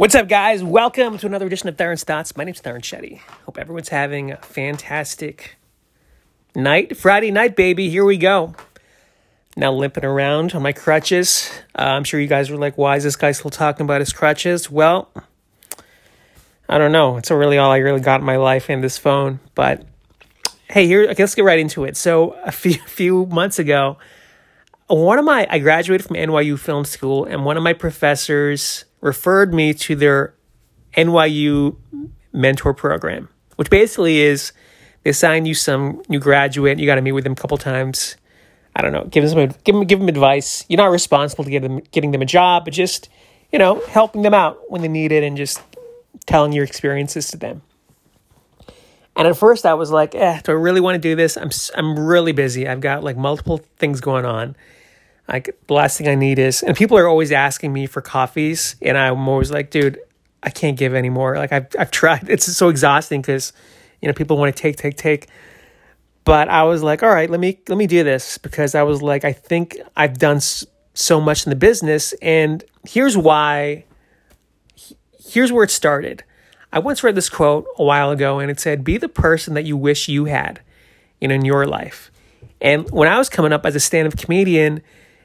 What's up, guys? Welcome to another edition of Theron's Thoughts. My name's Theron Shetty. Hope everyone's having a fantastic night. Friday night, baby. Here we go. Now limping around on my crutches. Uh, I'm sure you guys were like, why is this guy still talking about his crutches? Well, I don't know. It's really all I really got in my life and this phone. But hey, here, okay, let's get right into it. So a few, few months ago, one of my, I graduated from NYU Film School, and one of my professors referred me to their NYU mentor program, which basically is they assign you some new graduate. You got to meet with them a couple times. I don't know, give them some, give them give them advice. You're not responsible to get them getting them a job, but just you know helping them out when they need it and just telling your experiences to them. And at first, I was like, "Eh, do I really want to do this? I'm I'm really busy. I've got like multiple things going on." Like the last thing I need is, and people are always asking me for coffees, and I'm always like, dude, I can't give anymore. Like I've I've tried. It's so exhausting because, you know, people want to take, take, take. But I was like, all right, let me let me do this because I was like, I think I've done so much in the business, and here's why. Here's where it started. I once read this quote a while ago, and it said, "Be the person that you wish you had, in your life." And when I was coming up as a stand-up comedian,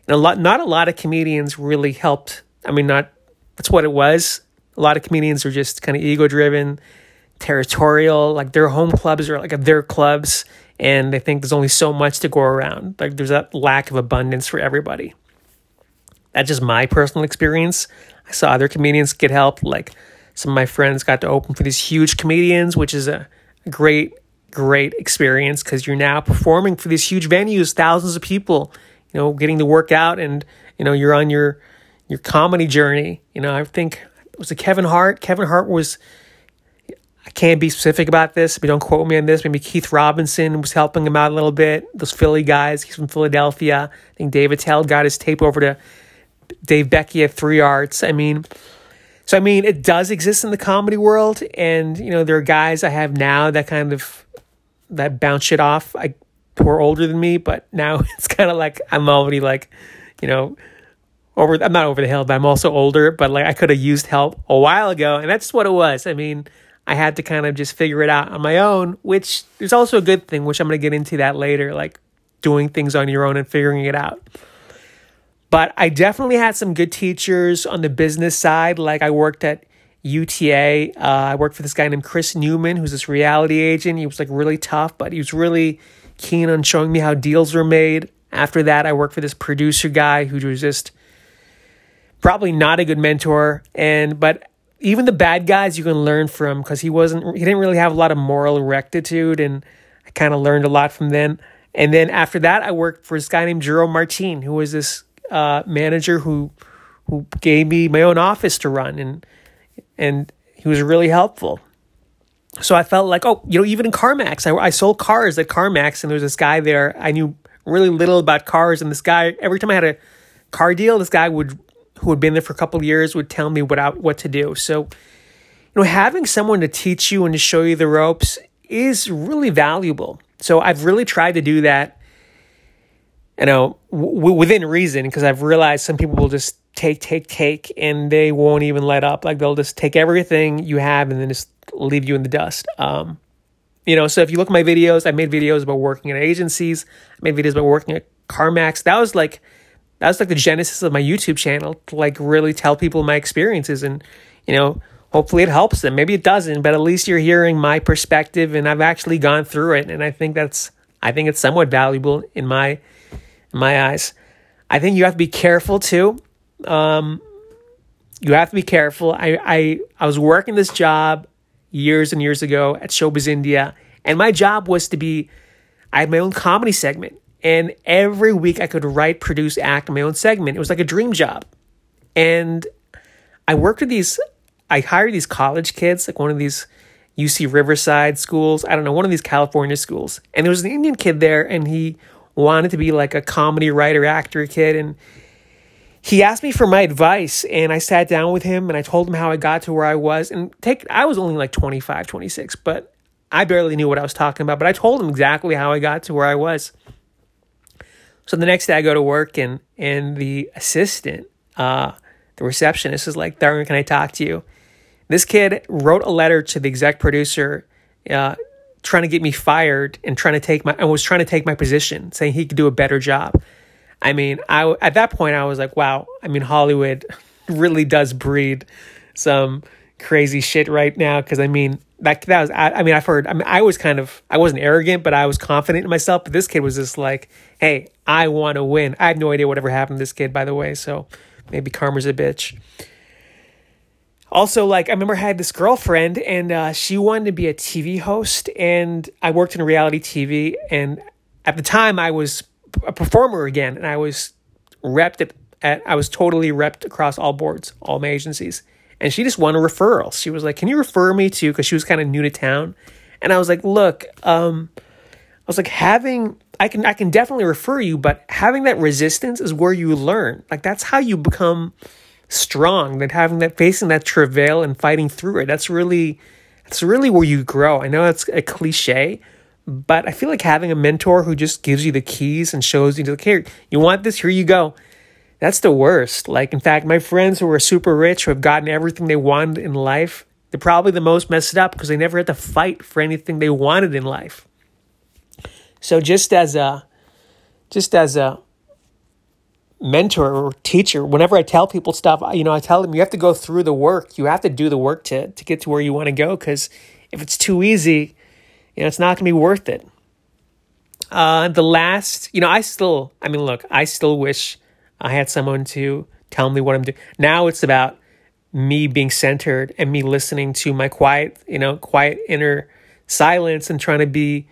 and a lot, not a lot of comedians really helped. I mean, not that's what it was. A lot of comedians are just kind of ego driven, territorial. Like their home clubs are like their clubs, and they think there's only so much to go around. Like there's that lack of abundance for everybody. That's just my personal experience. I saw other comedians get help. Like some of my friends got to open for these huge comedians, which is a great, great experience because you're now performing for these huge venues, thousands of people you know, getting the work out and, you know, you're on your your comedy journey. You know, I think it was a Kevin Hart? Kevin Hart was I can't be specific about this, but don't quote me on this. Maybe Keith Robinson was helping him out a little bit. Those Philly guys, he's from Philadelphia. I think David Attell got his tape over to Dave Becky at Three Arts. I mean, so I mean, it does exist in the comedy world, and you know, there are guys I have now that kind of that bounce shit off. I who are older than me, but now it's kind of like I'm already like, you know, over. I'm not over the hill, but I'm also older. But like I could have used help a while ago, and that's what it was. I mean, I had to kind of just figure it out on my own, which is also a good thing. Which I'm going to get into that later, like doing things on your own and figuring it out. But I definitely had some good teachers on the business side. Like I worked at UTA. Uh, I worked for this guy named Chris Newman, who's this reality agent. He was like really tough, but he was really keen on showing me how deals were made. After that, I worked for this producer guy who was just probably not a good mentor. And but even the bad guys you can learn from because he wasn't he didn't really have a lot of moral rectitude, and I kind of learned a lot from them. And then after that, I worked for this guy named Jerome Martin, who was this uh, manager who who gave me my own office to run, and and he was really helpful so I felt like, oh, you know, even in CarMax, I, I sold cars at CarMax, and there was this guy there. I knew really little about cars, and this guy, every time I had a car deal, this guy would, who had been there for a couple years, would tell me what I, what to do. So, you know, having someone to teach you and to show you the ropes is really valuable. So I've really tried to do that, you know, w- within reason, because I've realized some people will just take, take, take, and they won't even let up. Like they'll just take everything you have and then just leave you in the dust. Um, you know, so if you look at my videos, I made videos about working at agencies. I made videos about working at CarMax. That was like that was like the genesis of my YouTube channel to like really tell people my experiences and you know, hopefully it helps them. Maybe it doesn't, but at least you're hearing my perspective and I've actually gone through it and I think that's I think it's somewhat valuable in my in my eyes. I think you have to be careful too. Um, you have to be careful. I I I was working this job years and years ago at Showbiz India. And my job was to be, I had my own comedy segment. And every week I could write, produce, act my own segment. It was like a dream job. And I worked with these, I hired these college kids, like one of these UC Riverside schools. I don't know, one of these California schools. And there was an Indian kid there, and he wanted to be like a comedy writer, actor kid. And he asked me for my advice and I sat down with him and I told him how I got to where I was and take I was only like 25, 26, but I barely knew what I was talking about, but I told him exactly how I got to where I was. So the next day I go to work and and the assistant, uh, the receptionist is like, Darren, can I talk to you? This kid wrote a letter to the exec producer, uh, trying to get me fired and trying to take my and was trying to take my position, saying he could do a better job. I mean, I at that point I was like, wow. I mean, Hollywood really does breed some crazy shit right now. Because I mean, that that was I, I, mean I've heard I mean I was kind of I wasn't arrogant, but I was confident in myself. But this kid was just like, hey, I want to win. I have no idea whatever happened to this kid, by the way. So maybe karma's a bitch also like i remember i had this girlfriend and uh, she wanted to be a tv host and i worked in reality tv and at the time i was a performer again and i was repped at, at i was totally repped across all boards all my agencies. And she just wanted referrals. She was like can you refer me to? Because she was kind of new to town. And i was like look um i was like having i can i can definitely refer you but having that resistance is where you learn. Like that's how you become strong That having that facing that travail and fighting through it. That's really that's really where you grow. I know that's a cliche, but I feel like having a mentor who just gives you the keys and shows you to like, here, you want this, here you go. That's the worst. Like, in fact, my friends who are super rich, who have gotten everything they wanted in life, they're probably the most messed up because they never had to fight for anything they wanted in life. So just as a just as a mentor or teacher, whenever I tell people stuff, you know, I tell them you have to go through the work. You have to do the work to to get to where you want to go. Because if it's too easy, you know, it's not going to be worth it. Uh, the last, you know, I still, I mean, look, I still wish I had someone to tell me what I'm doing. Now it's about me being centered and me listening to my quiet, you know, quiet inner silence and trying to be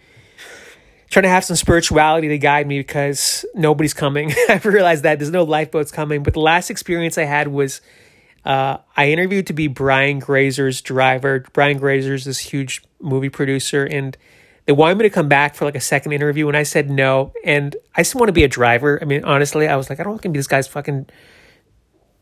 trying to have some spirituality to guide me because nobody's coming. I've realized that there's no lifeboats coming. But the last experience I had was uh, I interviewed to be Brian Grazer's driver. Brian Grazer's this huge movie producer, and they wanted me to come back for like a second interview, and I said no. And I just want to be a driver. I mean, honestly, I was like, I don't want to be this guy's fucking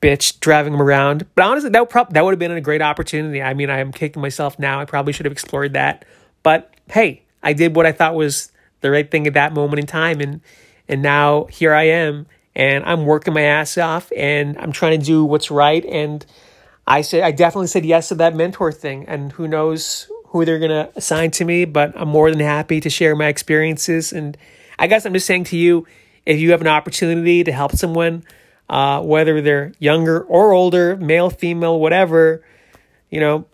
bitch driving him around. But honestly, that would prob- that would have been a great opportunity. I mean, I am kicking myself now. I probably should have explored that. But hey, I did what I thought was the right thing at that moment in time and and now here I am and I'm working my ass off and I'm trying to do what's right and I said I definitely said yes to that mentor thing and who knows who they're going to assign to me but I'm more than happy to share my experiences and I guess I'm just saying to you if you have an opportunity to help someone uh, whether they're younger or older male female whatever you know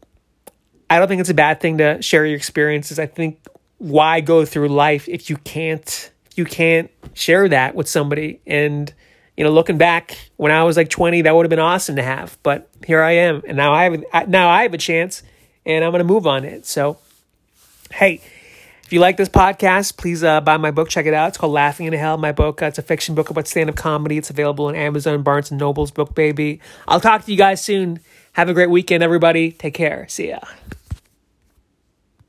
I don't think it's a bad thing to share your experiences. I think why go through life if you can't you can't share that with somebody and you know looking back when i was like 20 that would have been awesome to have but here i am and now i have now i have a chance and i'm going to move on it so hey if you like this podcast, please uh, buy my book. Check it out. It's called Laughing in Hell. My book. Uh, it's a fiction book about stand-up comedy. It's available on Amazon, Barnes and Noble's BookBaby. I'll talk to you guys soon. Have a great weekend, everybody. Take care. See ya.